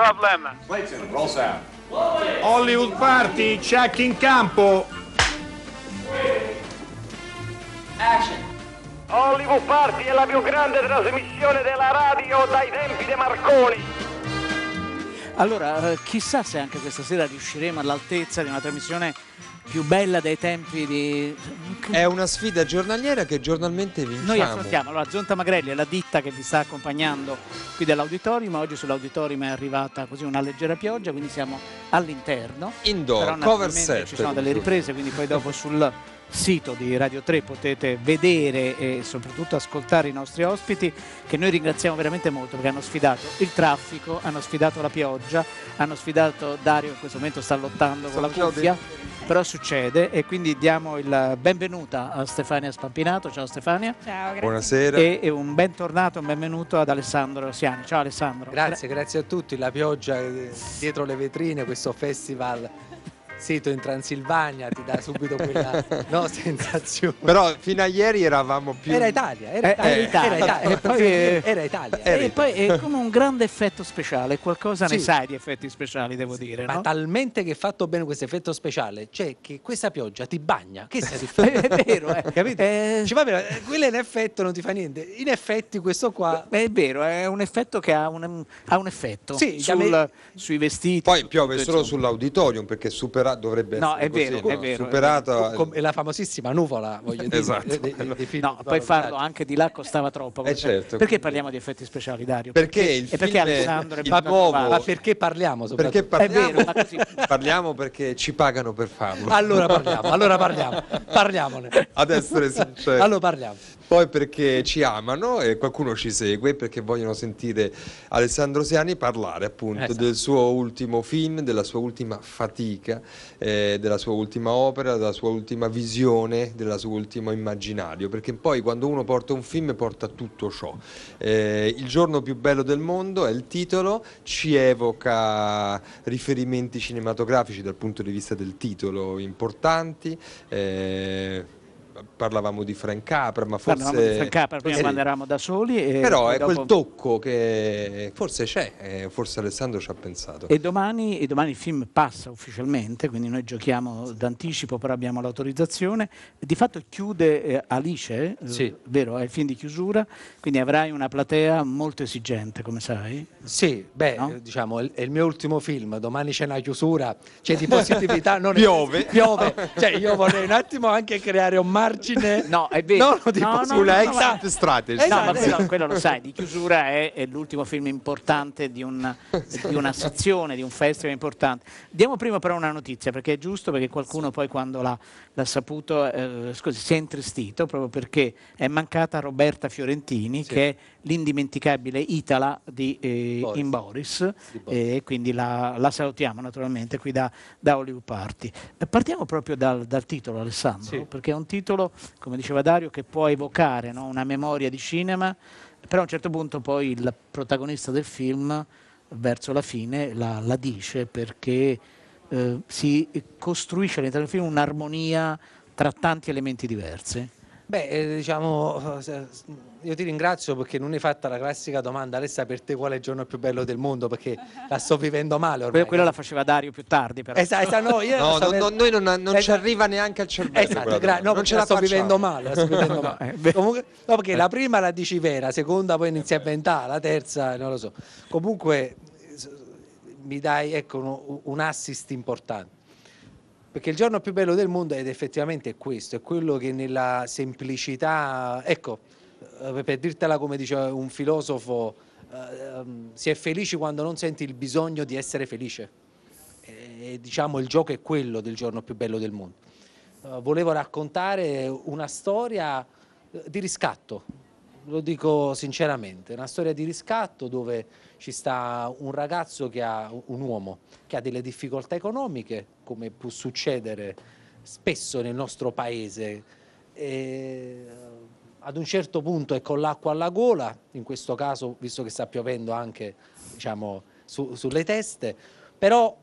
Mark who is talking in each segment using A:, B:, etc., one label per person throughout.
A: No problem.
B: Clayton, roll sound.
C: Hollywood Party, check in campo.
A: Hollywood Party è la più grande trasmissione della radio dai tempi di Marconi.
D: Allora, eh, chissà se anche questa sera riusciremo all'altezza di una trasmissione più bella dei tempi di...
E: È una sfida giornaliera che giornalmente vinciamo.
D: Noi affrontiamo, allora Zonta Magrelli è la ditta che vi sta accompagnando qui dall'auditorium, oggi sull'auditorium è arrivata così una leggera pioggia, quindi siamo all'interno.
E: Indoor,
D: Però
E: cover set.
D: Ci sono delle riprese, quindi poi dopo sul sito di Radio 3 potete vedere e soprattutto ascoltare i nostri ospiti che noi ringraziamo veramente molto perché hanno sfidato il traffico, hanno sfidato la pioggia, hanno sfidato Dario che in questo momento sta lottando con la cuffia, però succede e quindi diamo il benvenuta a Stefania Spampinato, ciao Stefania,
F: Ciao, grazie.
E: Buonasera.
D: e, e un bentornato, un benvenuto ad Alessandro Siani, ciao Alessandro.
G: Grazie, grazie a tutti. La pioggia eh, dietro le vetrine, questo festival sito in Transilvania ti dà subito quella no, sensazione.
E: Però fino a ieri eravamo più...
G: Era Italia, era
D: Eh,
G: Italia,
D: era Italia.
G: era Italia.
D: E poi, eh,
G: Era Italia.
E: Era
D: E poi è come un grande effetto speciale, qualcosa ne
G: Sì.
D: sai di effetti speciali, devo dire,
G: Ma
D: no?
G: talmente che è fatto bene questo effetto speciale, cioè che questa pioggia ti bagna. Che sei
D: è vero, eh.
G: Capito?
D: Eh,
G: Ci va bene, eh, quello in effetto non ti fa niente. In effetti questo qua
D: Beh, è vero, è un effetto che ha un, ha un effetto
G: Sì,
D: sul-
G: chiami-
D: sui vestiti.
E: Poi piove solo sull'auditorium perché supera, dovrebbe
D: No,
E: essere
D: è vero,
E: così,
D: è
E: no?
D: vero, è
E: Superato...
G: com- è la famosissima nuvola, voglio dire.
E: Esatto.
G: dei- dei film
D: No, poi farlo anche di là costava troppo.
E: Eh, certo.
D: Perché parliamo di effetti speciali, Dario?
E: Perché il
D: e perché
E: film è-
D: Alessandro è
E: il
D: a
E: nuovo-?
G: Ma perché parliamo?
E: Perché
D: È
E: parliamo,
D: vero, ma così...
E: parliamo perché ci pagano per farlo.
G: Allora parliamo, allora parliamo, parliamone.
E: Ad essere sinceri.
G: Allora parliamo.
E: Poi perché ci amano e qualcuno ci segue perché vogliono sentire Alessandro Siani parlare appunto
G: Esatto.
E: del suo ultimo film, della sua ultima fatica, eh, della sua ultima opera, della sua ultima visione, del suo ultimo immaginario. Perché poi quando uno porta un film porta tutto ciò. Eh, il giorno più bello del mondo è il titolo, ci evoca riferimenti cinematografici dal punto di vista del titolo importanti. eh, parlavamo di Frank Capra, ma forse...
D: Parlavamo di Frank Capra prima
E: Sì.
D: quando eravamo da soli. E
E: Però è
D: dopo-
E: quel tocco che forse c'è, eh, forse Alessandro ci ha pensato.
D: E domani, e domani il film passa ufficialmente, quindi noi giochiamo d'anticipo, però abbiamo l'autorizzazione. Di fatto chiude eh, Alice, eh,
G: Sì.
D: vero? È il film di chiusura, quindi avrai una platea molto esigente, come sai.
G: Sì, beh,
D: No?
G: eh, diciamo, è, è il mio ultimo film, domani c'è una chiusura, c'è di positività, non è-
E: Piove.
G: piove. Cioè, io vorrei un attimo anche creare un margine.
D: No, è vero.
G: No, tipo
D: No, no,
E: Sulla
D: no, no,
E: exit strategy.
D: No,
G: Esatto.
D: ma quello, quello lo sai, di chiusura è, è l'ultimo film importante di, un- di una sezione, di un festival importante. Diamo prima però una notizia, perché è giusto, perché qualcuno poi quando l'ha, l'ha saputo eh, scusi, si è intristito, proprio perché è mancata Roberta Fiorentini, che è l'indimenticabile Itala di, eh,
G: Boris.
D: in Boris,
G: Di Boris.
D: e quindi la, la salutiamo naturalmente qui da, da Hollywood Party. Eh, Partiamo proprio dal, dal titolo, Alessandro,
G: Sì.
D: perché è un titolo, come diceva Dario, che può evocare no, una memoria di cinema, però a un certo punto poi il protagonista del film, verso la fine, la, la dice perché eh, si costruisce all'interno del film un'armonia tra tanti elementi diversi.
G: Beh, eh, diciamo, eh, io ti ringrazio perché non hai fatta la classica domanda, Alessa, per te qual è il giorno più bello del mondo? Perché la sto vivendo male ormai.
D: Que- Quella la faceva Dario più tardi, però.
G: Esatto, esatto, no, io
E: No,
G: sto
E: no, no,
G: avendo-
E: noi non, non ci
G: Esatto.
E: arriva neanche al cervello.
G: Esatto, gra- no,
E: non
G: perché
E: ce
G: la
E: la
G: sto vivendo male, la sto vivendo
D: No,
G: male.
D: vero.
G: Comunque- no, perché la prima la dici vera, la seconda poi inizia a inventare, la terza non lo so. Comunque mi dai ecco, un assist importante. Perché il giorno più bello del mondo ed effettivamente è questo, è quello che nella semplicità, ecco, eh, per dirtela come dice un filosofo, eh, ehm, si è felici quando non senti il bisogno di essere felice. E, diciamo il gioco è quello del giorno più bello del mondo. Eh, volevo raccontare una storia eh, di riscatto, lo dico sinceramente, una storia di riscatto dove ci sta un ragazzo che ha un uomo che ha delle difficoltà economiche, come può succedere spesso nel nostro paese. E, ad un certo punto è con l'acqua alla gola, in questo caso, visto che sta piovendo anche diciamo, su- sulle teste, però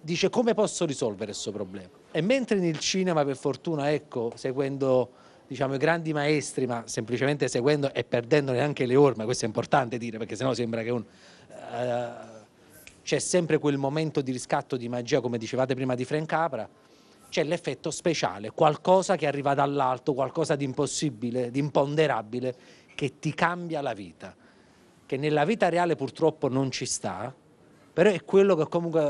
G: dice come posso risolvere questo problema. E mentre nel cinema, per fortuna, ecco, seguendo diciamo, i grandi maestri, ma semplicemente seguendo e perdendo neanche le orme, questo è importante dire, perché sennò sembra che uno eh, c'è sempre quel momento di riscatto di magia, come dicevate prima di Frank Capra, c'è l'effetto speciale, qualcosa che arriva dall'alto, qualcosa di impossibile, di imponderabile, che ti cambia la vita, che nella vita reale purtroppo non ci sta, però è quello che comunque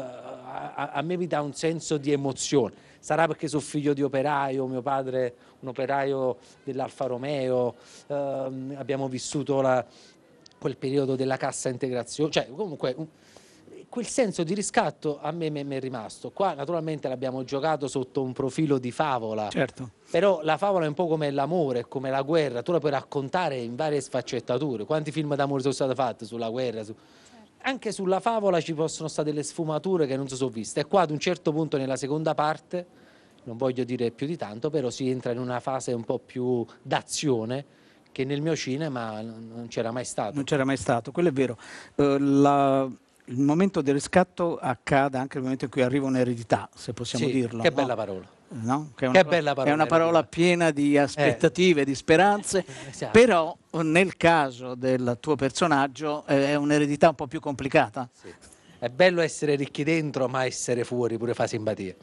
G: a, a, me mi dà un senso di emozione. Sarà perché sono figlio di operaio, mio padre un operaio dell'Alfa Romeo, ehm, abbiamo vissuto la, quel periodo della cassa integrazione, cioè comunque un, quel senso di riscatto a me mi è rimasto. Qua naturalmente l'abbiamo giocato sotto un profilo di favola,
D: Certo.
G: però la favola è un po' come l'amore, come la guerra, tu la puoi raccontare in varie sfaccettature. Quanti film d'amore sono stati fatti sulla guerra? su- Anche sulla favola ci possono stare delle sfumature che non si sono viste. E qua ad un certo punto nella seconda parte, non voglio dire più di tanto, però si entra in una fase un po' più d'azione che nel mio cinema non c'era mai stato.
D: Non c'era mai stato, quello è vero. Eh, la- il momento del riscatto accade anche nel momento in cui arriva un'eredità, se possiamo
G: Sì,
D: dirlo.
G: Che
D: no?
G: bella parola.
D: No? Che, è
G: Che
D: una,
G: bella parola,
D: è una parola piena di aspettative, di speranze,
G: Esatto.
D: però nel caso del tuo personaggio eh, è un'eredità un po' più complicata.
G: Sì. È bello essere ricchi dentro, ma essere fuori pure fa simpatia.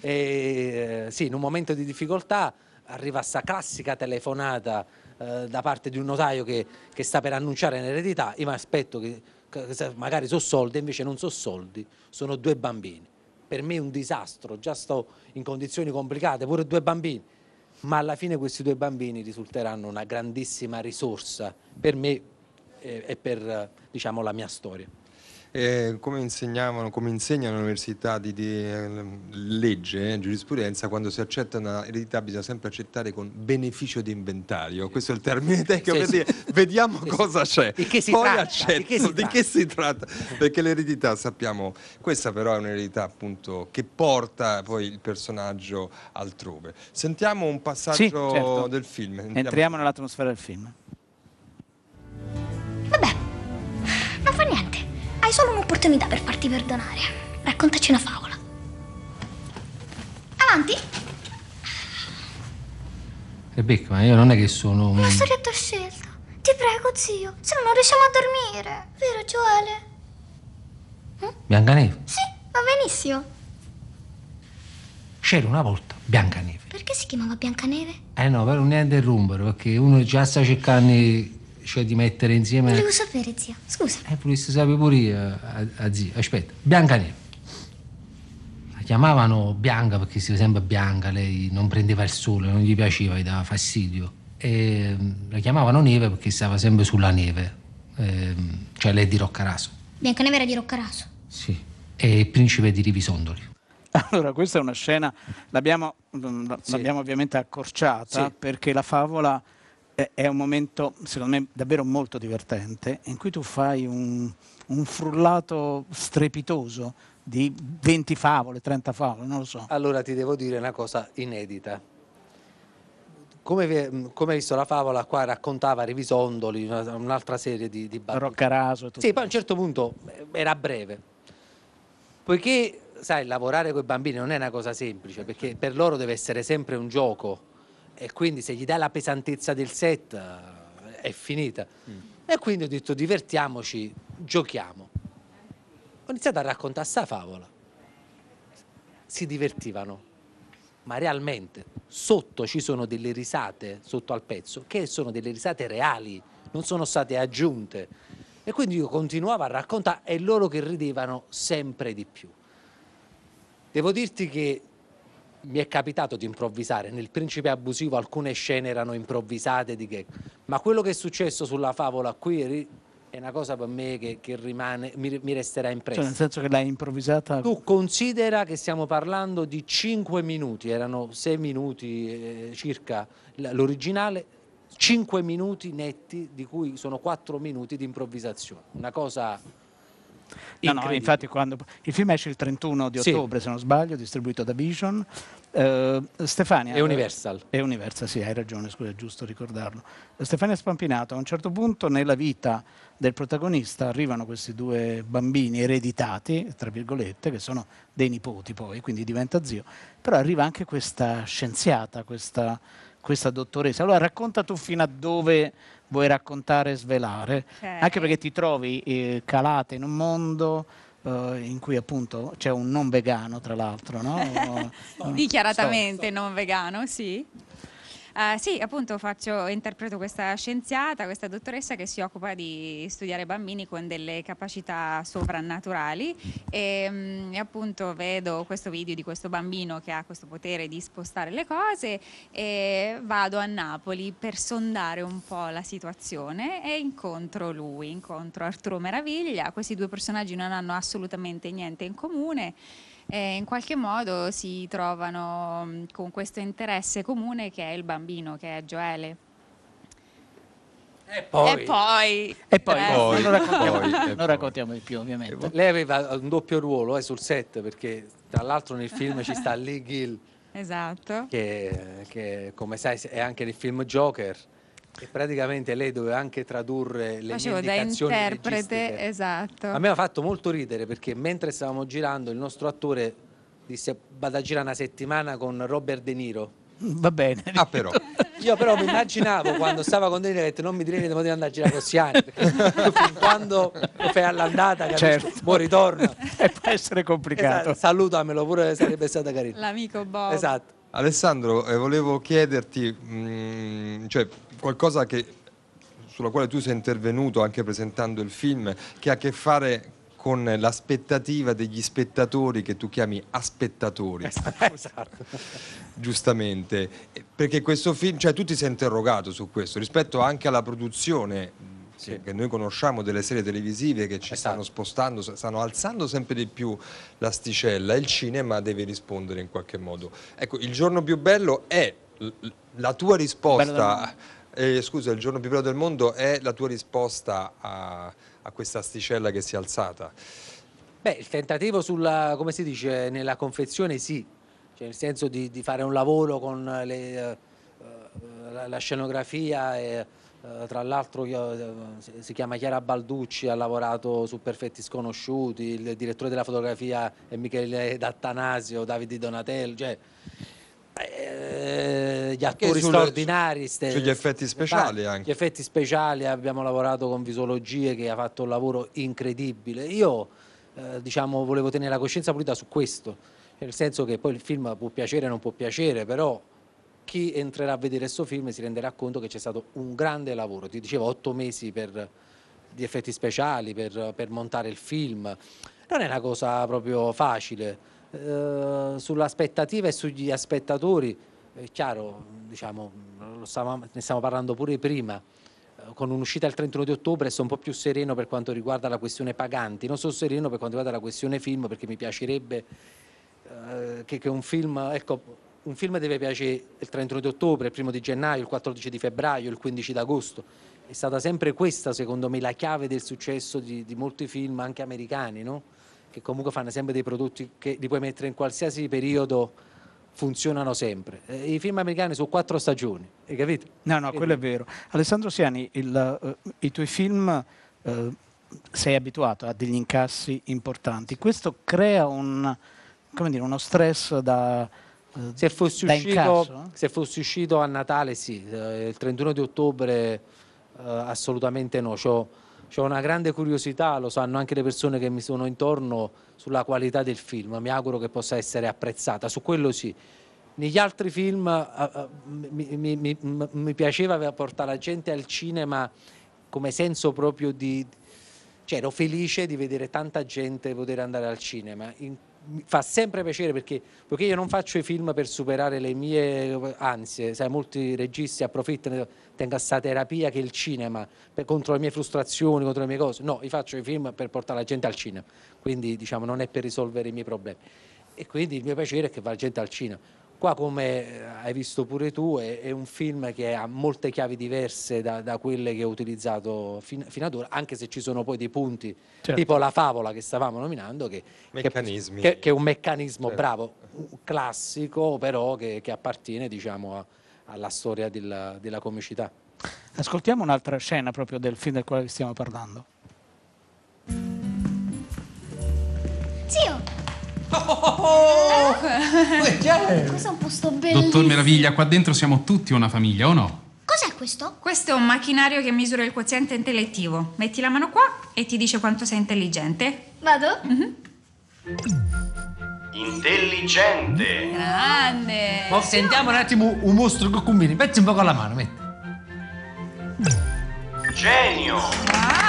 G: E, eh, sì, in un momento di difficoltà arriva questa classica telefonata eh, da parte di un notaio che, che sta per annunciare un'eredità. Io mi aspetto che, che magari sono soldi, invece non sono soldi, sono due bambini. Per me è un disastro, già sto in condizioni complicate, pure due bambini. Ma alla fine questi due bambini risulteranno una grandissima risorsa per me e, e per eh, diciamo, la mia storia.
E: Eh, come insegnavano, come insegnano all'università di, di, eh, legge, eh, giurisprudenza, quando si accetta una eredità bisogna sempre accettare con beneficio di inventario. Questo è il termine tecnico
G: Sì,
E: per
G: sì.
E: dire vediamo
G: Sì,
E: cosa c'è.
G: Di che si
E: Poi
G: tratta?
E: accetto
G: Di che si
E: di che si tratta. Perché l'eredità sappiamo, questa però è un'eredità appunto che porta poi il personaggio altrove. Sentiamo un passaggio
D: Sì, certo.
E: del film. Sentiamo.
D: Entriamo nell'atmosfera del film.
B: Vabbè. Hai solo un'opportunità per farti perdonare. Raccontaci una favola. Avanti.
F: Rebecca, ma io non è che sono un...
B: Una storia a tua scelta. Ti prego, zio. Se no non riusciamo a dormire. Vero, Joele?
F: Biancaneve.
B: Sì, va benissimo.
F: C'era una volta Biancaneve.
B: Perché si chiamava Biancaneve?
F: Eh no, però non è interrompere, perché uno già sta cercando cioè, di mettere insieme...
B: Volevo sapere, zio. Scusa.
F: Eh, volessi sapere pure io, a, a zio. Aspetta, Biancaneve. La chiamavano Bianca perché si sempre bianca, lei non prendeva il sole, non gli piaceva, gli dava fastidio. E mm, la chiamavano Neve perché stava sempre sulla neve, Ehm, cioè lei è di Roccaraso.
B: Biancaneve era di Roccaraso.
F: Sì. E il principe di Rivisondoli.
D: Allora, questa è una scena, l'abbiamo, mm, l'abbiamo ovviamente accorciata
G: Sì.
D: perché la favola è, un momento, secondo me, davvero molto divertente, in cui tu fai un, un frullato strepitoso di 20 favole, 30 favole, non lo so.
G: Allora ti devo dire una cosa inedita. Come, come hai visto la favola qua raccontava Revisondoli, una- un'altra serie di, di battute.
D: Roccaraso e tutto.
G: Sì, poi a un certo punto eh, era breve. Poiché, sai, lavorare con i bambini non è una cosa semplice, perché per loro deve essere sempre un gioco. E quindi se gli dai la pesantezza del set eh, è finita. E quindi ho detto divertiamoci, giochiamo. Ho iniziato a raccontare sta favola. Si divertivano, ma realmente sotto ci sono delle risate sotto al pezzo che sono delle risate reali, non sono state aggiunte. E quindi io continuavo a raccontare e loro che ridevano sempre di più. Devo dirti che mi è capitato di improvvisare, nel Principe Abusivo alcune scene erano improvvisate di gag, ma quello che è successo sulla favola qui è una cosa per me che, che rimane, mi, mi resterà impressa.
D: Cioè, nel senso che l'hai improvvisata.
G: Tu considera che stiamo parlando di 5 minuti, erano 6 minuti eh, circa l'originale, 5 minuti netti di cui sono 4 minuti di improvvisazione. Una cosa
D: No, no, infatti quando il film esce il 31 di
G: Sì.
D: ottobre, se non sbaglio, distribuito da Vision. Eh, Stefania
G: È Universal.
D: È Universal, sì, hai ragione, scusa, è giusto ricordarlo. Stefania Spampinato, a un certo punto nella vita del protagonista arrivano questi due bambini ereditati, tra virgolette, che sono dei nipoti poi, quindi diventa zio, però arriva anche questa scienziata, questa, questa dottoressa. Allora racconta tu fino a dove vuoi raccontare e svelare,
H: Ok.
D: anche perché ti trovi eh, calata in un mondo eh, in cui appunto c'è un non vegano, tra l'altro, no?
H: Dichiaratamente non vegano, sì. Eh, sì, appunto faccio, interpreto questa scienziata, questa dottoressa che si occupa di studiare bambini con delle capacità sovrannaturali. E, mm, e appunto vedo questo video di questo bambino che ha questo potere di spostare le cose e vado a Napoli per sondare un po' la situazione e incontro lui, incontro Arturo Meraviglia, questi due personaggi non hanno assolutamente niente in comune e in qualche modo si trovano mh, con questo interesse comune che è il bambino, che è Gioele.
G: E poi,
H: E poi,
D: E poi,
H: eh,
E: Poi,
D: non, raccontiamo,
E: poi,
D: non
E: poi.
D: raccontiamo di più, ovviamente.
G: lei aveva un doppio ruolo eh, sul set perché tra l'altro nel film ci sta Lee Gill
H: Esatto.
G: che, che, come sai è anche nel film Joker e praticamente lei doveva anche tradurre le
H: Facevo
G: mie
H: da
G: indicazioni
H: interprete,
G: registiche.
H: esatto.
G: A me ha fatto molto ridere perché mentre stavamo girando il nostro attore disse vado a girare una settimana con Robert De Niro.
D: Va bene.
E: Ah, però.
G: Io però mi immaginavo quando stava con De Niro ho detto non mi direi che devo andare a girare con Siani perché fin quando lo fai all'andata capisci?
D: Certo.
G: poi ritorno.
D: E può essere complicato.
G: Esatto, salutamelo pure sarebbe stata carina.
H: L'amico Bob.
G: Esatto.
E: Alessandro, eh, volevo chiederti, mm, cioè, qualcosa che, sulla quale tu sei intervenuto anche presentando il film, che ha a che fare con l'aspettativa degli spettatori che tu chiami aspettatori,
G: esatto.
E: giustamente, perché questo film, cioè tu ti sei interrogato su questo rispetto anche alla produzione
G: Sì.
E: che noi conosciamo delle serie televisive che ci
G: Esatto.
E: stanno spostando, stanno alzando sempre di più l'asticella il cinema deve rispondere in qualche modo. Ecco, il giorno più bello è la tua risposta, eh, scusa, il giorno più bello del mondo è la tua risposta a, a questa asticella che si è alzata.
G: Beh, il tentativo sulla, come si dice, nella confezione sì, cioè nel senso di, di fare un lavoro con le, eh, la, la scenografia e eh, tra l'altro si- si chiama Chiara Balducci, ha lavorato su Perfetti Sconosciuti, il direttore della fotografia è Michele D'Attanasio, Davide Donatello, cioè eh, gli attori
E: sulle-
G: straordinari.
E: sugli effetti speciali
G: Ah,
E: anche.
G: Gli effetti speciali abbiamo lavorato con Visologie che ha fatto un lavoro incredibile. Io eh, diciamo volevo tenere la coscienza pulita su questo, nel senso che poi il film può piacere o non può piacere, però chi entrerà a vedere questo film si renderà conto che c'è stato un grande lavoro. Ti dicevo otto mesi per, di effetti speciali per, per montare il film. Non è una cosa proprio facile. Eh, sull'aspettativa e sugli spettatori, è chiaro, diciamo, stavamo- ne stiamo parlando pure prima, eh, con un'uscita il 31 di ottobre sono un po' più sereno per quanto riguarda la questione paganti, non sono sereno per quanto riguarda la questione film perché mi piacerebbe eh, che, che un film, ecco, un film deve piacere il 31 di ottobre, il 1 di gennaio, il 14 di febbraio, il 15 d'agosto. È stata sempre questa, secondo me, la chiave del successo di, di molti film, anche americani, no? Che comunque fanno sempre dei prodotti che li puoi mettere in qualsiasi periodo, funzionano sempre. Eh, I film americani sono quattro stagioni, hai capito?
D: No, no, quello è vero. Alessandro Siani, il, eh, i tuoi film eh, sei abituato a degli incassi importanti. Questo crea un, come dire, uno stress da, eh,
G: Se fossi,
D: da
G: uscito,
D: incasso?
G: se fossi uscito a Natale sì, il 31 di ottobre assolutamente no. C'ho, c'ho una grande curiosità, lo sanno anche le persone che mi sono intorno, sulla qualità del film. Mi auguro che possa essere apprezzata, su quello sì. Negli altri film mi, mi- mi- mi- mi piaceva portare la gente al cinema come senso proprio di... Cioè ero felice di vedere tanta gente poter andare al cinema. In- mi fa sempre piacere perché, perché io non faccio i film per superare le mie ansie, sai, molti registi approfittano, tengo questa terapia che è il cinema, per- contro le mie frustrazioni, contro le mie cose. No, io faccio i film per portare la gente al cinema, quindi diciamo non è per risolvere i miei problemi. E quindi il mio piacere è che va la gente al cinema. Qua, come eh, hai visto pure tu, è, è un film che ha molte chiavi diverse da, da quelle che ho utilizzato fin, fino ad ora, anche se ci sono poi dei punti,
D: Certo.
G: tipo la favola che stavamo nominando, che, che-
E: Meccanismi.
G: che, che è un meccanismo
E: Certo.
G: bravo, classico, però che, che appartiene diciamo, a- alla storia della, della comicità.
D: Ascoltiamo un'altra scena proprio del film del quale stiamo parlando.
B: Zio, questo è un posto bellissimo.
I: Dottor Meraviglia, qua dentro siamo tutti una famiglia, o no?
B: Cos'è questo?
H: Questo è un macchinario che misura il quoziente intellettivo. Metti la mano qua e ti dice quanto sei intelligente.
B: Vado?
A: Intelligente.
H: Grande!
F: Ma sentiamo un attimo un mostro che combina. Metti un po' con la mano, metti.
A: Genio.
H: Wow!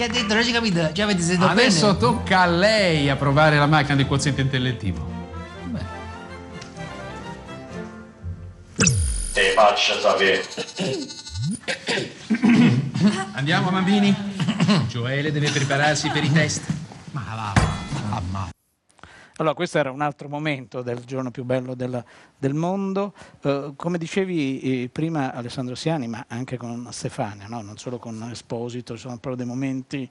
F: Che ha detto, non ci capito? Già avete sentito
I: Adesso
F: bene?
I: tocca a lei a provare la macchina del quoziente intellettivo.
F: Beh,
A: Te faccia sapere.
I: Andiamo, bambini? Gioele deve prepararsi per i test.
F: ma va, ma.
D: Allora, questo era un altro momento del giorno più bello del, del mondo. Eh, come dicevi eh, prima Alessandro Siani, ma anche con Stefania, no? non solo con Esposito, sono proprio dei momenti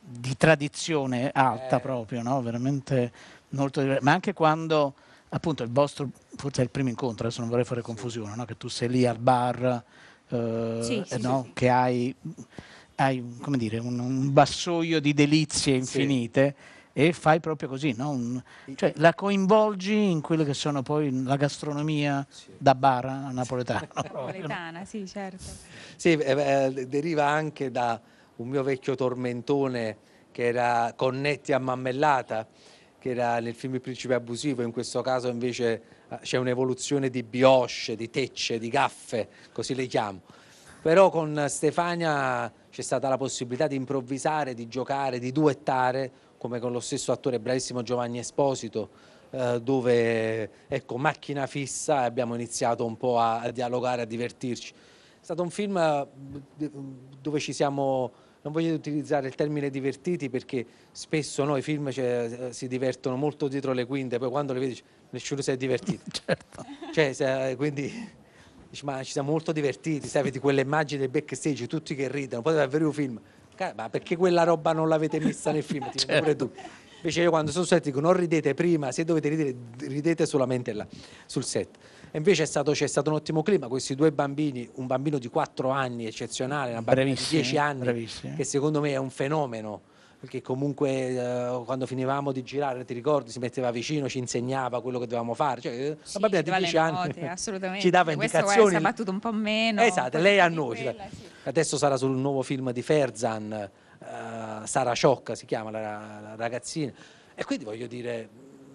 D: di tradizione alta proprio, no? veramente molto diversi. Ma anche quando appunto il vostro, forse è il primo incontro, adesso non vorrei fare confusione, no? che tu sei lì al bar, eh,
H: Sì, sì,
D: no?
H: sì.
D: che hai, hai come dire, un, un vassoio di delizie infinite e fai proprio così, no? Un- cioè la coinvolgi in quelle che sono poi la gastronomia da bar napoletano.
H: Napoletana, sì, certo.
G: Sì, eh, eh, deriva anche da un mio vecchio tormentone che era Connetti a Mammellata, che era nel film Il principe abusivo, in questo caso invece eh, c'è un'evoluzione di biosce, di tecce, di gaffe, così le chiamo. Però con Stefania c'è stata la possibilità di improvvisare, di giocare, di duettare, come con lo stesso attore bravissimo Giovanni Esposito, eh, dove ecco, macchina fissa e abbiamo iniziato un po' a, a dialogare, a divertirci. È stato un film eh, dove ci siamo, non voglio utilizzare il termine divertiti perché spesso noi film cioè, eh, si divertono molto dietro le quinte, poi quando le vedi nessuno si è divertito.
D: certo.
G: Cioè, quindi ma ci siamo molto divertiti, sai, vedi quelle immagini del backstage, tutti che ridono, poi davvero un film. Ma perché quella roba non l'avete messa nel film? Ti pure tu. Invece io quando sono set dico non ridete prima, se dovete ridere, ridete solamente là, sul set. E invece è stato- c'è stato un ottimo clima, questi due bambini, un bambino di 4 anni eccezionale, una bambina di
D: Bravissimi,
G: 10 anni,
D: bravissimi.
G: che secondo me è un fenomeno, perché comunque eh, quando finivamo di girare, ti ricordi, si metteva vicino, ci insegnava quello che dovevamo fare, cioè, una
H: Sì,
G: bambina di
H: dava le
G: 10 anni
H: note, assolutamente.
G: ci dava
H: Questo
G: indicazioni.
H: si è battuto un po' meno.
G: Esatto, lei a noi.
H: quella,
G: dà-
H: sì.
G: Adesso sarà sul nuovo film di Ferzan, eh, Sara Ciocca si chiama la, la ragazzina. E quindi voglio dire,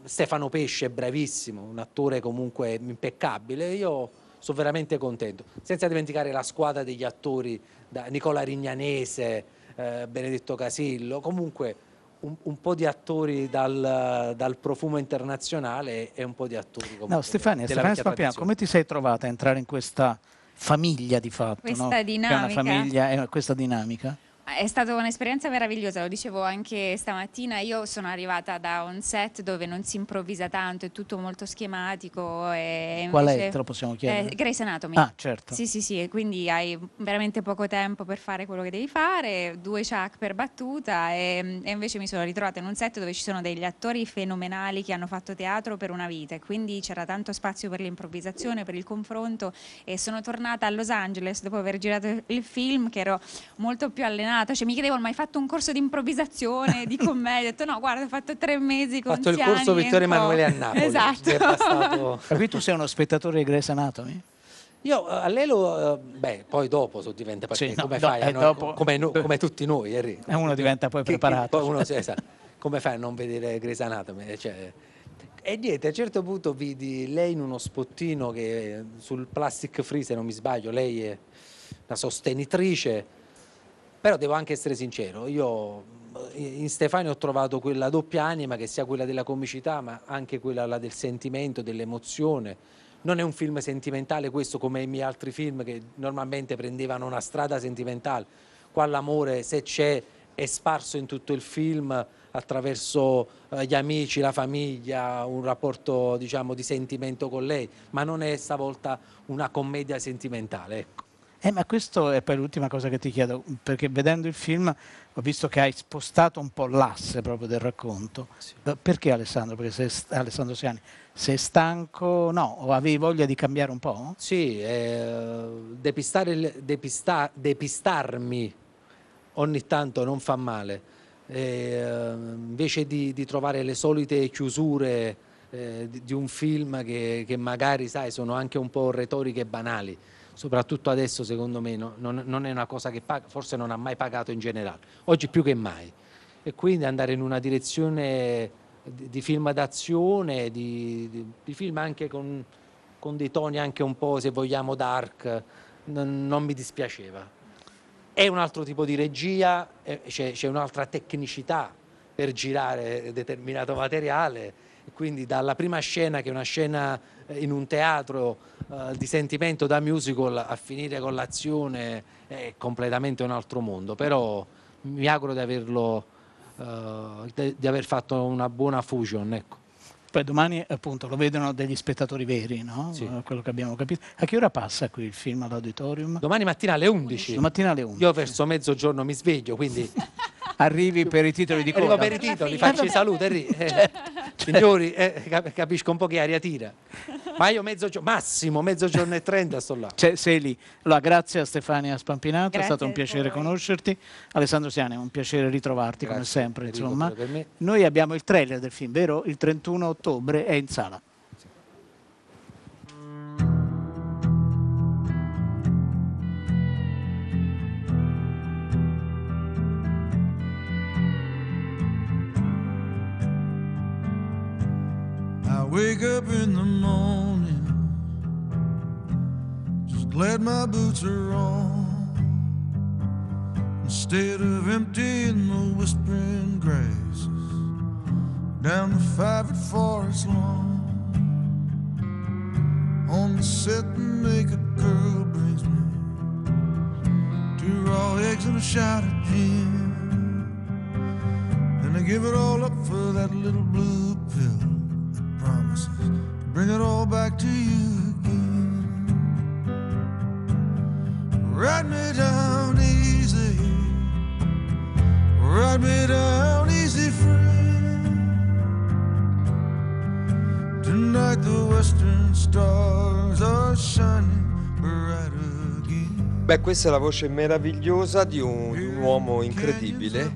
G: Stefano Pesce è bravissimo, un attore comunque impeccabile. Io sono veramente contento. Senza dimenticare la squadra degli attori, da Nicola Rignanese, eh, Benedetto Casillo, comunque un, un po' di attori dal, dal profumo internazionale e un po' di attori comunque
D: No, Stefania, Stefania
G: tradizione.
D: come ti sei trovata a entrare in questa famiglia di fatto?
H: Questa
D: no? Che È una
H: dinamica.
D: famiglia, è questa dinamica?
H: È stata un'esperienza meravigliosa, lo dicevo anche stamattina, io sono arrivata da un set dove non si improvvisa tanto, è tutto molto schematico. E
D: Qual è?
H: invece-
D: Te lo possiamo chiedere?
H: Eh, Grey's Anatomy.
D: Ah, certo.
H: Sì, sì, sì, e quindi hai veramente poco tempo per fare quello che devi fare, due chuck per battuta e, e invece mi sono ritrovata in un set dove ci sono degli attori fenomenali che hanno fatto teatro per una vita e quindi c'era tanto spazio per l'improvvisazione, per il confronto e sono tornata a Los Angeles dopo aver girato il film che ero molto più allenata, cioè mi chiedevano ma hai fatto un corso di improvvisazione, di commedia? Ho detto no, guarda, ho fatto tre mesi con
G: Ho fatto il corso Vittorio
H: un po'".
G: Emanuele a Napoli.
H: Esatto.
D: Capito? Tu sei uno spettatore di Grey's Anatomy?
G: Io eh, a Lelo, eh, beh, poi dopo so diventa perché
D: Sì, no,
G: come
D: no,
G: fai a
D: eh,
G: non-
D: dopo-
G: come, no- come tutti noi, Henry.
D: E uno diventa poi
G: Che- che-
D: preparato.
G: poi uno, esatto. come fai a non vedere Grey's Anatomy? Cioè, e niente, a un certo punto vidi lei in uno spottino che sul plastic free, se non mi sbaglio, lei è una sostenitrice, però devo anche essere sincero, io eh, in Stefani ho trovato quella doppia anima che sia quella della comicità ma anche quella del sentimento, dell'emozione. Non è un film sentimentale questo come i miei altri film che normalmente prendevano una strada sentimentale. Qua l'amore se c'è è sparso in tutto il film attraverso eh, gli amici, la famiglia, un rapporto diciamo di sentimento con lei, ma non è stavolta una commedia sentimentale. Ecco.
D: Eh, ma questo è poi l'ultima cosa che ti chiedo, perché vedendo il film ho visto che hai spostato un po' l'asse proprio del racconto. Da- Perché Alessandro? Perché sei, Alessandro Siani, sei stanco? No, o avevi voglia di cambiare un po'?
G: Sì, eh, depista- depistarmi ogni tanto non fa male. Eh, invece di, di trovare le solite chiusure eh, di, di un film che, che magari sai, sono anche un po' retoriche e banali, soprattutto adesso secondo me no- non, non è una cosa che paga, forse non ha mai pagato in generale, oggi più che mai. E quindi andare in una direzione di, di film d'azione, di, di- di film anche con, con dei toni anche un po', se vogliamo, dark, non, non mi dispiaceva. È un altro tipo di regia, c'è, un'altra tecnicità per girare determinato materiale, quindi dalla prima scena, che è una scena eh, in un teatro eh, di sentimento da musical, a finire con l'azione è completamente un altro mondo, però mi auguro di averlo, eh, di aver fatto una buona fusion, ecco.
D: Poi domani appunto lo vedono degli spettatori veri, no?
G: Sì.
D: Eh, Quello che abbiamo capito. A che ora passa qui il film all'auditorium?
G: Domani mattina alle 11.
D: Domattina alle 11.
G: Io verso mezzogiorno mi sveglio, quindi
D: Arrivi per i titoli di
G: arrivo
D: coda.
G: per i titoli, faccio i saluti. Enri- eh, signori, eh, cap- capisco un po' che aria tira. Ma io mezzogiorno, massimo mezzogiorno e 30 sto là.
D: C'è- sei lì. Allora, grazie a Stefania Spampinato, è
H: Grazie
D: stato un piacere conoscerti. Alessandro Siani, è un piacere ritrovarti come
G: Grazie,
D: sempre.
G: Enrico,
D: Insomma.
G: pure per me.
D: Noi abbiamo il trailer del film, vero? Il 31 ottobre è in sala.
J: I wake up in the morning, just glad my boots are on. Instead of emptying the whispering grasses down the five forest lawn, on the set the naked girl brings me two raw eggs and a shot of gin. And I give it all up for that little blue pill that promises to bring it all back to you again. Ride me down easy, ride me down western stars are shining bright again.
E: Beh, questa è la voce meravigliosa di un, di un uomo incredibile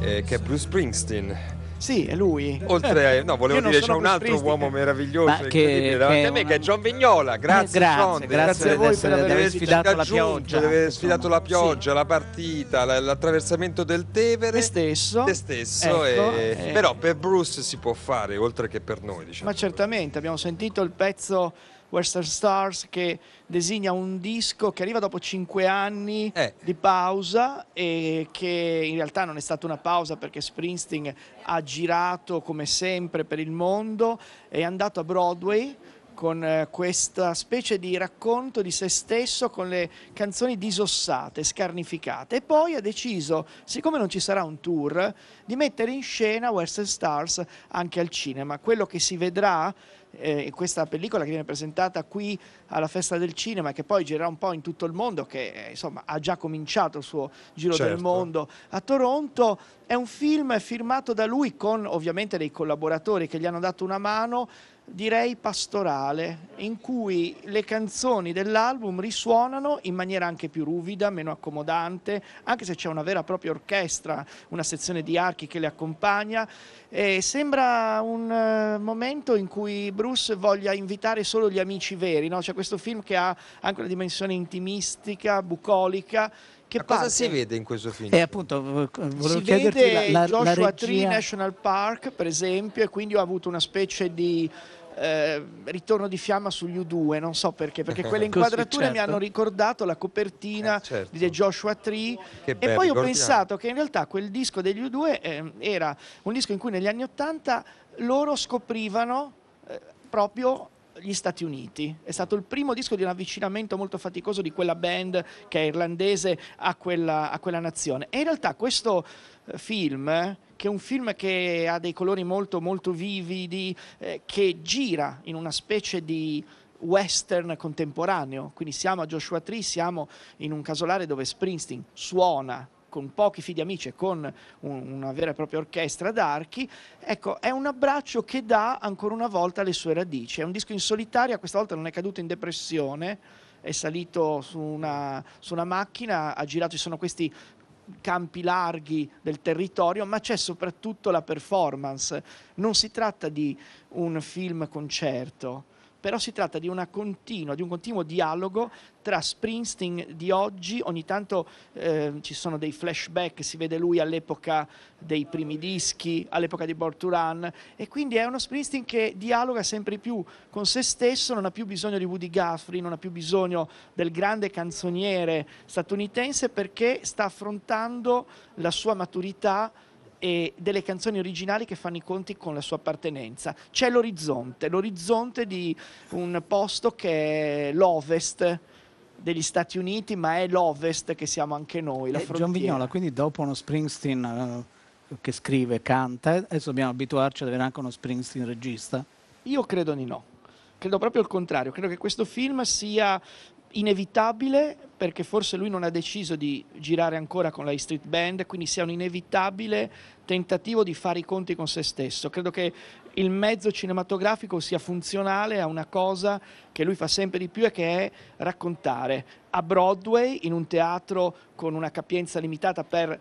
E: eh, che è Bruce Springsteen.
K: Sì, è lui.
E: Oltre a, no, volevo dire c'è un altro uomo meraviglioso,
D: che-
E: incredibile davanti
D: che
E: a me, che è John Vignola. Grazie,
D: Eh, grazie,
E: John,
D: grazie,
K: Grazie a voi
D: di
K: per
D: aver sfidato la pioggia.
E: aver sfidato la pioggia, la partita, la- l'attraversamento del Tevere.
K: Me stesso.
E: Te stesso,
K: Ecco,
E: e-
K: eh.
E: però per Bruce si può fare, oltre che per noi, diciamo.
K: Ma certamente, abbiamo sentito il pezzo Western Stars che designa un disco che arriva dopo cinque anni
E: Eh.
K: di pausa e che in realtà non è stata una pausa perché Springsteen ha girato come sempre per il mondo, è andato a Broadway con eh, questa specie di racconto di se stesso con le canzoni disossate, scarnificate e poi ha deciso, siccome non ci sarà un tour, di mettere in scena Western Stars anche al cinema. Quello che si vedrà eh, in questa pellicola che viene presentata qui alla Festa del Cinema che poi girerà un po' in tutto il mondo, che eh, insomma ha già cominciato il suo giro del
E: Certo.
K: mondo a Toronto, è un film firmato da lui con ovviamente dei collaboratori che gli hanno dato una mano direi pastorale, in cui le canzoni dell'album risuonano in maniera anche più ruvida, meno accomodante, anche se c'è una vera e propria orchestra, una sezione di archi che le accompagna. E sembra un eh, momento in cui Bruce voglia invitare solo gli amici veri, no? c'è questo film che ha anche una dimensione intimistica, bucolica. Che
E: cosa si vede in questo film?
D: E appunto
K: si
D: chiederti
K: vede
D: la, la, la
K: Joshua Tree
D: regia.
K: National Park, per esempio, e quindi ho avuto una specie di eh, ritorno di fiamma sugli U2, non so perché, perché quelle
D: Così,
K: inquadrature mi
D: certo.
K: hanno ricordato la copertina
E: Eh, certo.
K: di The Joshua Tree
E: Che
K: e
E: bello,
K: poi ho
E: ricordiamo.
K: pensato che in realtà quel disco degli U2 eh, era un disco in cui negli anni Ottanta loro scoprivano eh, proprio gli Stati Uniti. È stato il primo disco di un avvicinamento molto faticoso di quella band che è irlandese a quella, a quella nazione. E in realtà questo eh, film, eh, che è un film che ha dei colori molto, molto vividi, eh, che gira in una specie di western contemporaneo, quindi siamo a Joshua Tree, siamo in un casolare dove Springsteen suona con pochi figli amici e con un- una vera e propria orchestra d'archi, ecco, è un abbraccio che dà ancora una volta le sue radici. È un disco in solitaria, questa volta non è caduto in depressione, è salito su una, su una macchina, ha girato, ci sono questi campi larghi del territorio, ma c'è soprattutto la performance. Non si tratta di un film concerto, però si tratta di, continua, di un continuo dialogo tra Springsteen di oggi, ogni tanto eh, ci sono dei flashback, si vede lui all'epoca dei primi dischi, all'epoca di Run, e quindi è uno Springsteen che dialoga sempre più con se stesso, non ha più bisogno di Woody Guthrie, non ha più bisogno del grande canzoniere statunitense perché sta affrontando la sua maturità e delle canzoni originali che fanno i conti con la sua appartenenza. C'è l'orizzonte, l'orizzonte di un posto che è l'ovest degli Stati Uniti, ma è l'ovest che siamo anche noi, la
D: Eh, John. Vignola, quindi dopo uno Springsteen eh, che scrive, canta, adesso dobbiamo abituarci ad avere anche uno Springsteen regista?
K: Io credo di no. Credo proprio il contrario. Credo che questo film sia inevitabile perché forse lui non ha deciso di girare ancora con la Street Band, quindi sia un inevitabile tentativo di fare i conti con se stesso. Credo che il mezzo cinematografico sia funzionale a una cosa che lui fa sempre di più e che è raccontare a Broadway in un teatro con una capienza limitata per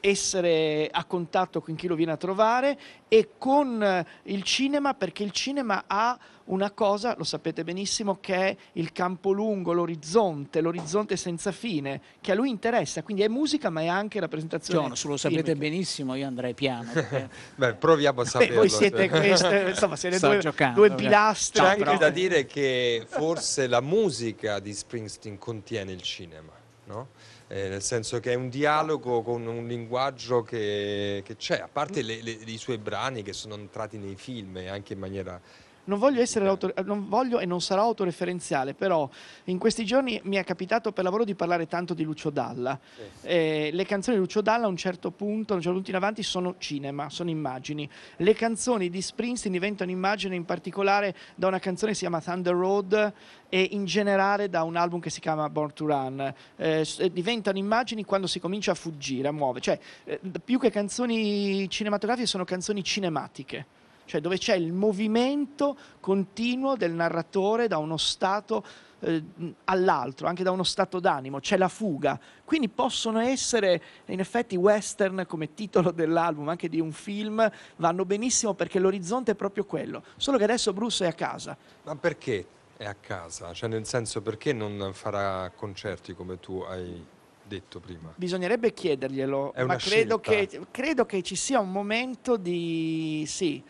K: essere a contatto con chi lo viene a trovare e con il cinema perché il cinema ha una cosa, lo sapete benissimo, che è il campo lungo, l'orizzonte, l'orizzonte senza fine, che a lui interessa, quindi è musica ma è anche rappresentazione.
D: John, se lo sapete
K: filmica.
D: benissimo, io andrei piano. perché-
E: Beh, proviamo a
K: Beh,
E: saperlo.
K: voi siete queste, insomma, siete due,
D: giocando,
K: due pilastri.
E: C'è anche
D: però-
E: da dire che forse la musica di Springsteen contiene il cinema, no? Eh, nel senso che è un dialogo con un linguaggio che, che c'è, a parte le- le- i suoi brani che sono entrati nei film anche in maniera...
K: Non voglio, essere auto- non voglio e non sarò autoreferenziale, però in questi giorni mi è capitato per lavoro di parlare tanto di Lucio Dalla. Eh, le canzoni di Lucio Dalla a un certo punto, a un certo punto in avanti, sono cinema, sono immagini. Le canzoni di Springsteen diventano immagini in particolare da una canzone che si chiama Thunder Road e in generale da un album che si chiama Born to Run. Eh, s- diventano immagini quando si comincia a fuggire, a muovere. Cioè, eh, più che canzoni cinematografiche sono canzoni cinematiche cioè dove c'è il movimento continuo del narratore da uno stato eh, all'altro, anche da uno stato d'animo, c'è la fuga. Quindi possono essere in effetti western come titolo dell'album, anche di un film, vanno benissimo perché l'orizzonte è proprio quello. Solo che adesso Bruce è a casa.
E: Ma perché è a casa? Cioè nel senso perché non farà concerti come tu hai detto prima?
K: Bisognerebbe chiederglielo,
E: È
K: ma
E: una
K: credo che, credo che ci sia un momento di... sì,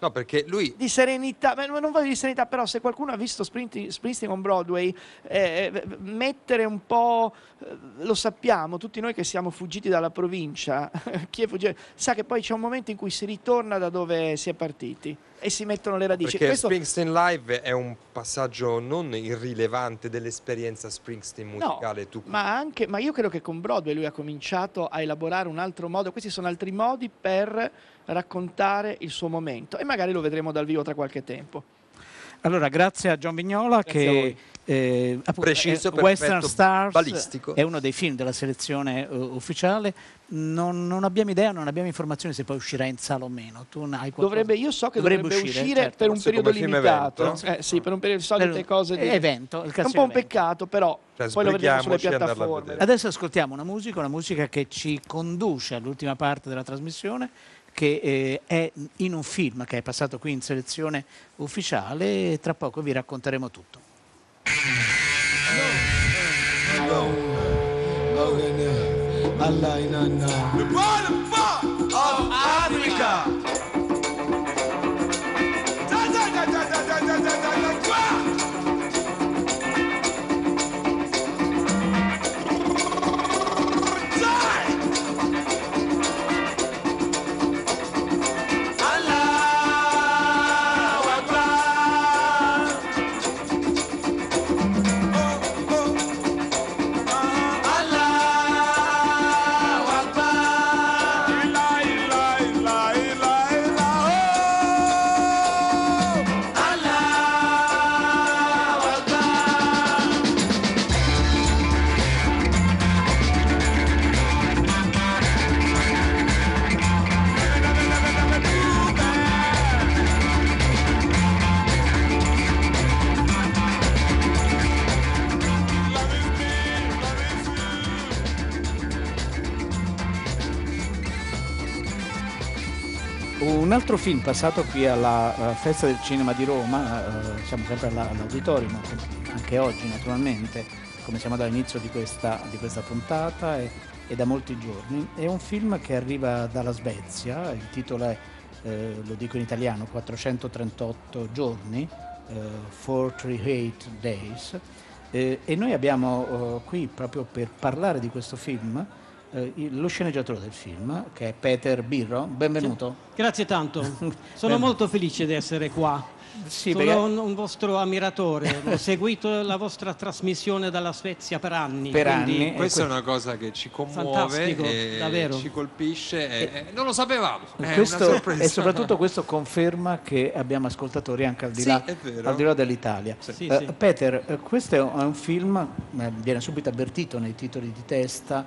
E: No, perché lui...
K: di serenità, ma non voglio di serenità, però se qualcuno ha visto Springsteen, on Broadway, eh, eh, mettere un po', eh, lo sappiamo, tutti noi che siamo fuggiti dalla provincia, chi è fuggito, sa che poi c'è un momento in cui si ritorna da dove si è partiti e si mettono le radici.
E: Perché
K: Questo-
E: Springsteen Live è un passaggio non irrilevante dell'esperienza Springsteen musicale. tu
K: ma, anche, ma io credo che con Broadway lui ha cominciato a elaborare un altro modo, questi sono altri modi per raccontare il suo momento e magari lo vedremo dal vivo tra qualche tempo.
D: Allora, grazie a John Vignola
E: a
D: che eh, appunto,
E: Preciso,
D: è Western
E: perfetto,
D: Stars
E: balistico.
D: è uno dei film della selezione eh, ufficiale. Non, non abbiamo idea, non abbiamo informazioni se poi uscirà in sala o meno.
K: Dovrebbe, io so che dovrebbe, uscire,
D: certo.
K: per un
E: Forse
K: periodo
E: come film
K: limitato.
E: evento?
K: Eh, sì, per un periodo solite
D: Per-
K: cose di...
D: eh, evento, il
K: È un po' un
D: evento.
K: peccato, però
E: Cioè,
K: poi lo vedremo sulle piattaforme.
D: Adesso ascoltiamo una musica, una musica che ci conduce all'ultima parte della trasmissione, che eh, è in un film che è passato qui in selezione ufficiale e tra poco vi racconteremo tutto.
J: Allah inanna. The
D: altro film passato qui alla eh, Festa del Cinema di Roma, eh, siamo sempre alla- all'auditorium, anche oggi naturalmente, come siamo dall'inizio di questa, di questa puntata e, e da molti giorni, è un film che arriva dalla Svezia, il titolo è, eh, lo dico in italiano, 438 giorni, eh, 438 Days, eh, e noi abbiamo eh, qui proprio per parlare di questo film eh, lo sceneggiatore del film, che è Peter Birro. Benvenuto.
L: Grazie tanto, sono
D: Bene.
L: molto felice di essere qua.
D: Sì,
L: sono
D: perché-
L: un, un vostro ammiratore, ho seguito la vostra trasmissione dalla Svezia per anni.
E: Per
L: quindi-
E: anni. Questa è una cosa che ci commuove e ci colpisce. e- e non lo sapevamo. È una
D: Questo-
E: sorpresa.
D: e soprattutto questo conferma che abbiamo ascoltatori anche al di
E: Sì,
D: là,
E: vero.
D: al di là dell'Italia.
L: Sì, sì.
D: Peter, eh, questo è un, è un film, eh, viene subito avvertito nei titoli di testa,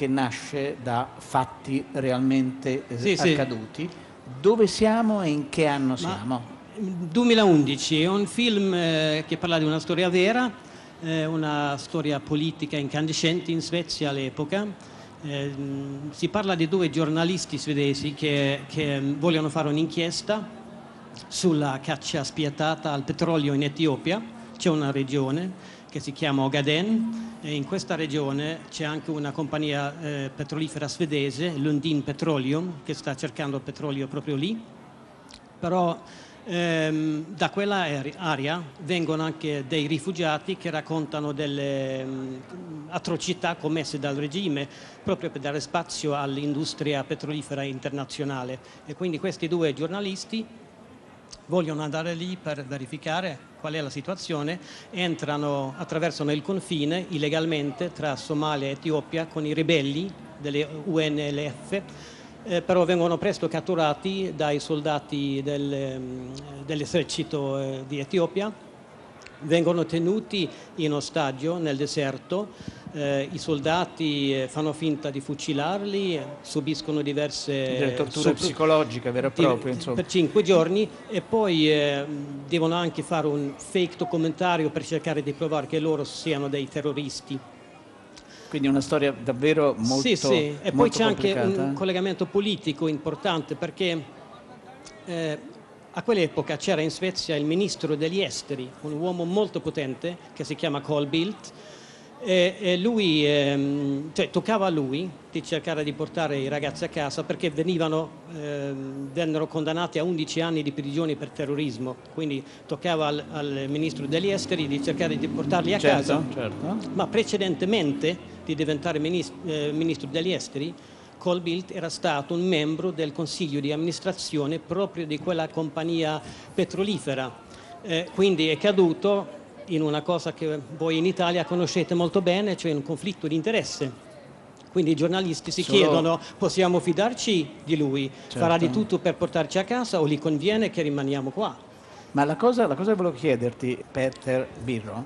D: che nasce da fatti realmente eh,
L: Sì, sì.
D: accaduti. Dove siamo e in che anno siamo?
L: 2011 è un film eh, che parla di una storia vera, eh, una storia politica incandescente in Svezia all'epoca. Eh, mh, si parla di due giornalisti svedesi che, che, mh, vogliono fare un'inchiesta sulla caccia spietata al petrolio in Etiopia. C'è una regione che si chiama Ogaden e in questa regione c'è anche una compagnia eh, petrolifera svedese, Lundin Petroleum, che sta cercando petrolio proprio lì. Però ehm, da quella eri- area vengono anche dei rifugiati che raccontano delle mm, atrocità commesse dal regime proprio per dare spazio all'industria petrolifera internazionale. E quindi questi due giornalisti vogliono andare lì per verificare qual è la situazione, entrano, attraversano il confine illegalmente tra Somalia e Etiopia con i ribelli delle UNLF, eh, però vengono presto catturati dai soldati del, ehm, dell'esercito eh, di Etiopia, vengono tenuti in ostaggio nel deserto, eh, i soldati eh, fanno finta di fucilarli, eh, subiscono diverse
D: Delle torture psicologiche vere e proprie, insomma.
L: per cinque giorni e poi eh, devono anche fare un fake documentario per cercare di provare che loro siano dei terroristi.
D: Quindi una storia davvero molto
L: sì, sì. E poi c'è anche un
D: eh?
L: collegamento politico importante perché eh, a quell'epoca c'era in Svezia il ministro degli esteri, un uomo molto potente che si chiama Carl Bildt e, e lui, ehm, cioè, toccava a lui di cercare di portare i ragazzi a casa perché venivano, ehm, vennero condannati a 11 anni di prigione per terrorismo, quindi toccava al, al ministro degli esteri di cercare di portarli a
D: Certo,
L: casa,
D: certo.
L: ma precedentemente di diventare minis- eh, ministro degli esteri, Carl Bildt era stato un membro del consiglio di amministrazione proprio di quella compagnia petrolifera, Eh, quindi è caduto in una cosa che voi in Italia conoscete molto bene, cioè un conflitto di interesse. Quindi i giornalisti si
D: Solo-
L: chiedono, possiamo fidarci di lui? Farà di
D: Certo.
L: tutto per portarci a casa o gli conviene che rimaniamo qua?
D: Ma la cosa, la cosa che volevo chiederti, Peter Birro,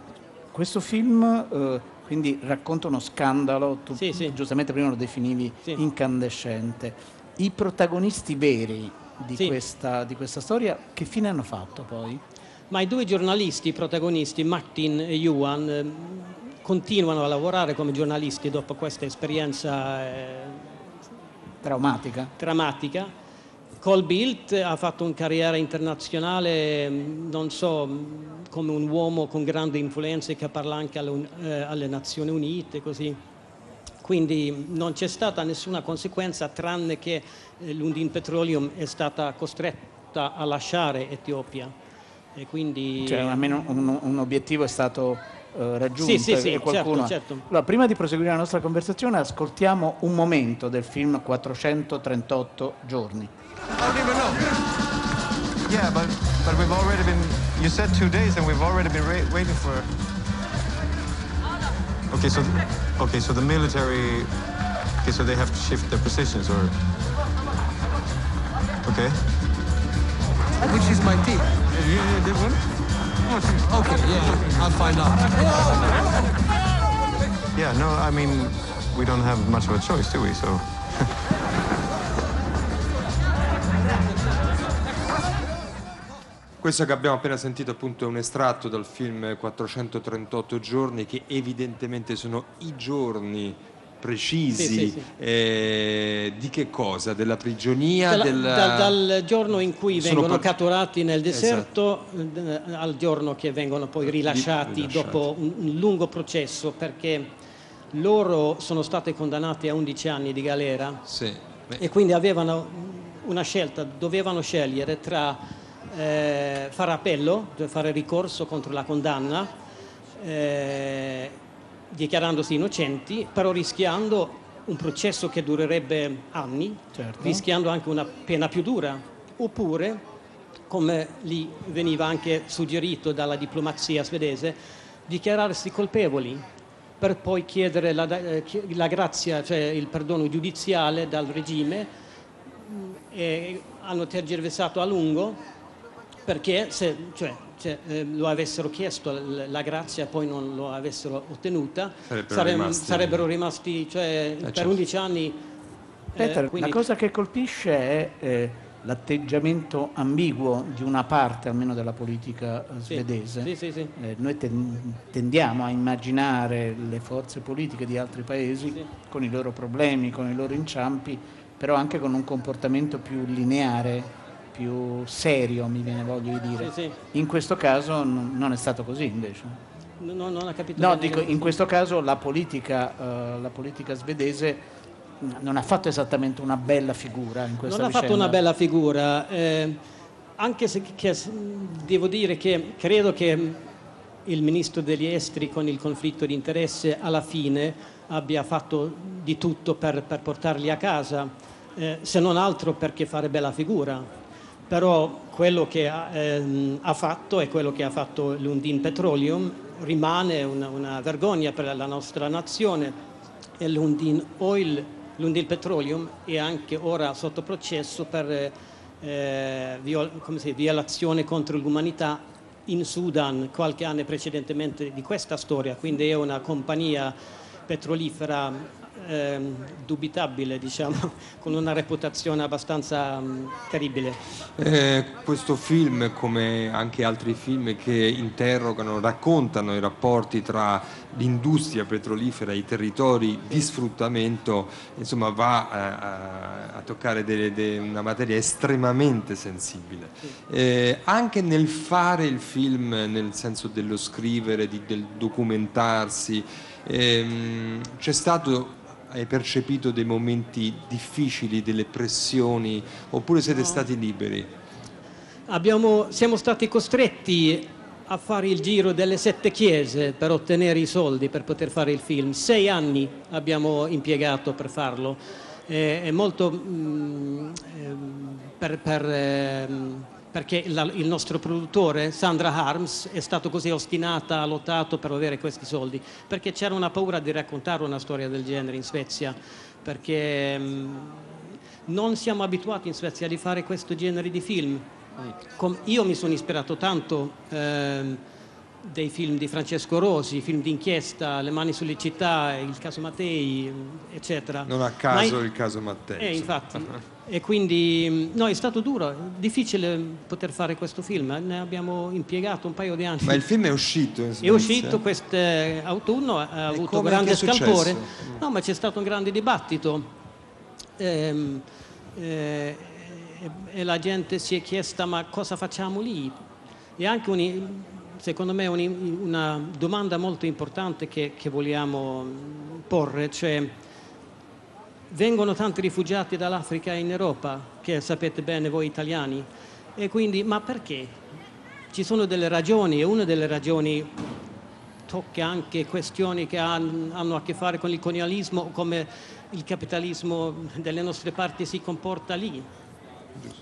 D: questo film eh, quindi racconta uno scandalo, tu giustamente prima lo definivi incandescente. I protagonisti veri di,
L: Sì.
D: questa, di questa storia che fine hanno fatto poi?
L: Ma i due giornalisti protagonisti, Martin e Johan, ehm, continuano a lavorare come giornalisti dopo questa esperienza eh,
D: Traumatica.
L: drammatica. Col Bildt ha fatto una carriera internazionale, mh, non so, mh, come un uomo con grandi influenze che parla anche alle, eh, alle Nazioni Unite, così. Quindi mh, non c'è stata nessuna conseguenza tranne che eh, l'Undin Petroleum è stata costretta a lasciare Etiopia. E quindi...
D: Cioè almeno un, un obiettivo è stato eh, raggiunto
L: Sì, sì, sì,
D: e qualcuno...
L: certo, certo.
D: Allora, prima di proseguire la nostra conversazione ascoltiamo un momento del film 438 giorni.
M: Yeah, but but we've already been. You said two days, and we've already been ra- waiting for. Okay, so okay, so the military. Okay, so they have to shift their positions, or. Okay.
G: I think she's my team.
M: Yeah, they won.
G: Okay, yeah, I'll find out.
M: Yeah, no, I mean, we don't have much of a choice, do we? So.
E: Questo che abbiamo appena sentito appunto è un estratto dal film 438 giorni che evidentemente sono i giorni precisi.
L: Sì, sì, sì.
E: eh, di che cosa? Della prigionia?
L: Dalla-
E: del-
L: dal, dal giorno in cui vengono
E: par-
L: catturati nel deserto eh, al giorno che vengono poi rilasciati,
E: rilasciati.
L: dopo un, un lungo processo perché loro sono stati condannati a 11 anni di galera e quindi avevano una scelta, dovevano scegliere tra eh, fare appello, cioè fare ricorso contro la condanna, eh, dichiarandosi innocenti, però rischiando un processo che durerebbe anni,
D: Certo.
L: rischiando anche una pena più dura, oppure, come gli veniva anche suggerito dalla diplomazia svedese, dichiararsi colpevoli per poi chiedere la, eh, la grazia, cioè il perdono giudiziale dal regime mm, e hanno tergiversato a lungo perché se cioè, cioè, eh, lo avessero chiesto l- la grazia e poi non lo avessero ottenuta
E: Sarebbero
L: sare-
E: rimasti-
L: sarebbero rimasti cioè, per
E: certo.
L: 11 anni eh,
D: Peter,
L: quindi-
D: la cosa che colpisce è eh, l'atteggiamento ambiguo di una parte almeno della politica eh,
L: Sì,
D: svedese.
L: sì, sì, sì.
D: Eh, noi ten- tendiamo a immaginare le forze politiche di altri paesi con i loro problemi, con i loro inciampi, però anche con un comportamento più lineare, più serio, mi viene voglia di dire.
L: Sì, sì.
D: In questo caso non, è stato così invece.
L: No, no, non ha capito
D: No, dico, in questo caso la politica, eh, la politica svedese non ha fatto esattamente una bella figura in questa
L: non ha
D: vicenda.
L: fatto una bella figura, eh, anche se che- devo dire che credo che il ministro degli esteri con il conflitto di interesse alla fine abbia fatto di tutto per, per portarli a casa, eh, se non altro perché fare bella figura. Però quello che ha, ehm, ha fatto e quello che ha fatto l'Undin Petroleum. Rimane una, una vergogna per la nostra nazione. E l'Undin Oil, l'Undin Petroleum è anche ora sotto processo per eh, viol- dice, violazione contro l'umanità in Sudan qualche anno precedentemente di questa storia, quindi è una compagnia petrolifera ehm, dubitabile, diciamo, con una reputazione abbastanza mm, terribile.
E: Eh, questo film, come anche altri film che interrogano, raccontano i rapporti tra l'industria petrolifera e i territori di sfruttamento, insomma, va eh, a, a toccare delle- de- una materia estremamente sensibile. Eh, anche nel fare il film, nel senso dello scrivere, di- del documentarsi, ehm, c'è stato hai percepito dei momenti difficili, delle pressioni, oppure siete stati liberi?
L: Abbiamo- siamo stati costretti a fare il giro delle sette chiese per ottenere i soldi per poter fare il film. Sei anni abbiamo impiegato per farlo. Eh, è molto mm, ehm, per- per, ehm, perché la- il nostro produttore Sandra Harms è stato così ostinata, ha lottato per avere questi soldi, perché c'era una paura di raccontare una storia del genere in Svezia, perché mm, non siamo abituati in Svezia di fare questo genere di film. Com- io mi sono ispirato tanto ehm, dei film di Francesco Rosi, film d'inchiesta, Le mani sulle città, Il caso Mattei, eccetera.
E: Non a
L: Ma
E: caso
L: in-
E: il caso Mattei.
L: eh, infatti. E quindi no, è stato duro, difficile poter fare questo film, ne abbiamo impiegato un paio di anni.
E: Ma il film è uscito in
L: È uscito quest'autunno, ha avuto grande scalpore. No, ma c'è stato un grande dibattito. Ehm, eh, e, e la gente si è chiesta ma cosa facciamo lì? E anche un- secondo me un- una domanda molto importante che, che vogliamo porre, cioè vengono tanti rifugiati dall'Africa in Europa, che sapete bene voi italiani, e quindi ma perché? Ci sono delle ragioni e una delle ragioni tocca anche questioni che han- hanno a che fare con il colonialismo, come il capitalismo delle nostre parti si comporta lì.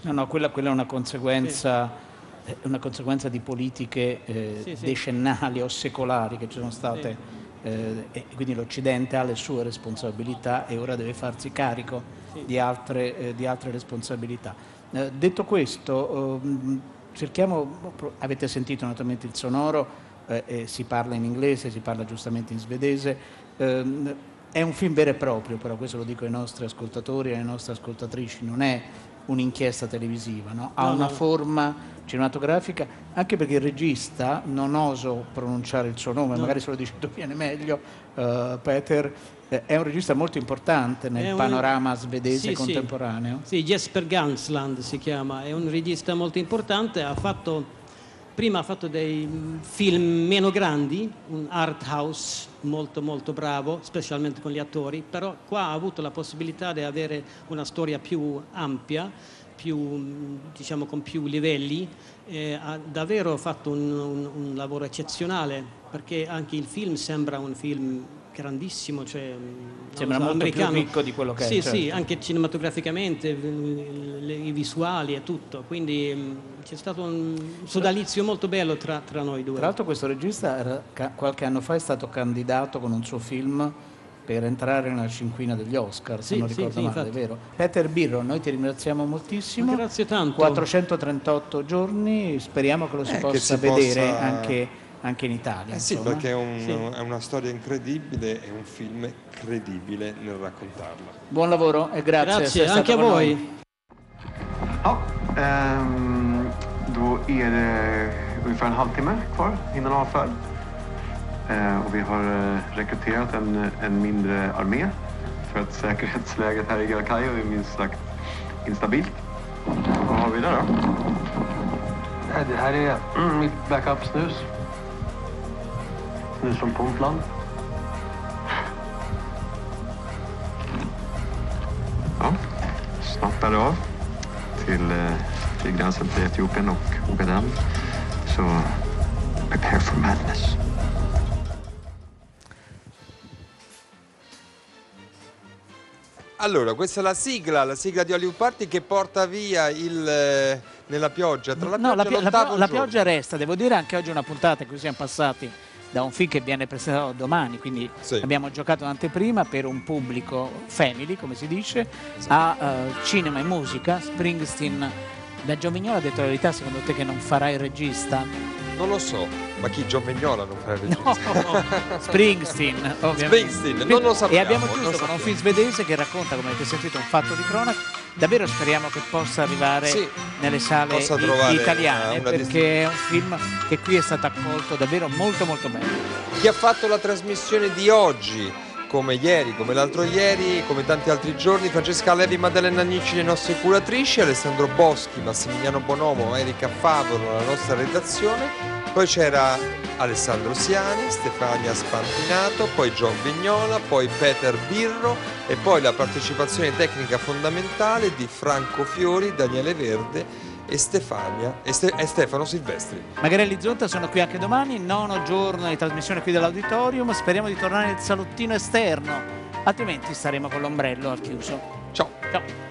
D: No, no, quella, quella è una conseguenza, è una conseguenza di politiche eh,
L: Sì, sì.
D: decennali o secolari che ci sono state eh, e quindi l'Occidente ha le sue responsabilità e ora deve farsi carico di, altre, eh, di altre responsabilità. Eh, detto questo, ehm, cerchiamo, avete sentito naturalmente il sonoro, eh, si parla in inglese, si parla giustamente in svedese, ehm, è un film vero e proprio, però questo lo dico ai nostri ascoltatori e alle nostre ascoltatrici, non è un'inchiesta televisiva, no? ha
L: No,
D: una
L: no.
D: forma cinematografica, anche perché il regista, non oso pronunciare il suo nome,
L: No.
D: magari se lo dici tu viene meglio, eh, Peter, eh, è un regista molto importante nel
L: un-
D: panorama svedese
L: Sì, sì.
D: contemporaneo.
L: Sì, Jesper Gansland si chiama, è un regista molto importante, ha fatto, prima ha fatto dei mm, film meno grandi, un art house molto molto bravo, specialmente con gli attori, però qua ha avuto la possibilità di avere una storia più ampia, più, mm, diciamo con più livelli, e ha davvero fatto un, un- un lavoro eccezionale, perché anche il film sembra un film grandissimo, cioè mm, non
D: Sembra
L: so,
D: molto più
L: americano.
D: ricco di quello che è,
L: Sì, sì,
D: certo.
L: anche cinematograficamente, le- i visuali e tutto, quindi mm, c'è stato un sodalizio molto bello tra, tra noi due.
D: Tra l'altro questo regista era- ca- qualche anno fa è stato candidato con un suo film per entrare nella cinquina degli Oscar, se
L: Sì,
D: non
L: sì,
D: ricordo
L: sì,
D: male,
L: infatti.
D: è vero. Peter Birro, noi ti ringraziamo moltissimo.
L: Ma grazie tanto.
D: 438 giorni, speriamo che lo si
E: Eh,
D: possa
E: si
D: vedere
E: possa-
D: anche, anche in Italia.
E: Eh sì,
D: insomma.
E: perché è, un-
D: Sì.
E: è una storia incredibile e un film credibile nel raccontarla.
D: Buon lavoro e grazie.
L: Grazie, anche a voi.
D: noi.
M: Ja, ehm, då är det ungefär en halvtimme kvar innan avfärd. Eh, och vi har eh, rekryterat en, en mindre armé för att säkerhetsläget här i Galkayo är minst sagt instabilt. Vad har vi där då? Det här är mitt backup-snus. Snus från Puntland. Ja, snart är det av till, eh, till gränsen till Etiopien och Ogaden. Så prepare for madness.
E: Allora, questa è la sigla, la sigla di Hollywood Party che porta via il eh, nella pioggia, tra la
D: No,
E: pioggia
D: la, pio- la la pioggia resta, devo dire anche oggi è una puntata in cui siamo passati da un film che viene presentato domani, quindi abbiamo giocato un'anteprima per un pubblico family, come si dice, a eh, cinema e musica. Springsteen, da Giovignolo ha detto la verità, secondo te che non farà il regista?
E: Non lo so, ma chi Giovegnola non fa il regista?
D: Springsteen, ovviamente.
E: Springsteen, non lo sappiamo.
D: E abbiamo chiuso con un film svedese che racconta, come avete sentito, un fatto di cronaca. Davvero speriamo che possa arrivare
E: Sì,
D: nelle sale italiane,
E: una
D: perché è un film che qui è stato accolto davvero molto molto bene.
E: Chi ha fatto la trasmissione di oggi, come ieri, come l'altro ieri, come tanti altri giorni, Francesca Levi, Maddalena Nicci, le nostre curatrici, Alessandro Boschi, Massimiliano Bonomo, Erika Favolo, la nostra redazione. Poi c'era Alessandro Siani, Stefania Spantinato, poi John Vignola, poi Peter Birro e poi la partecipazione tecnica fondamentale di Franco Fiori, Daniele Verde e, Stefania, e, Ste- e Stefano Silvestri.
D: Magarelli Zonta sono qui anche domani, nono giorno di trasmissione qui dell'auditorium, speriamo di tornare nel salottino esterno, altrimenti staremo con l'ombrello al chiuso.
E: Ciao.
D: Ciao.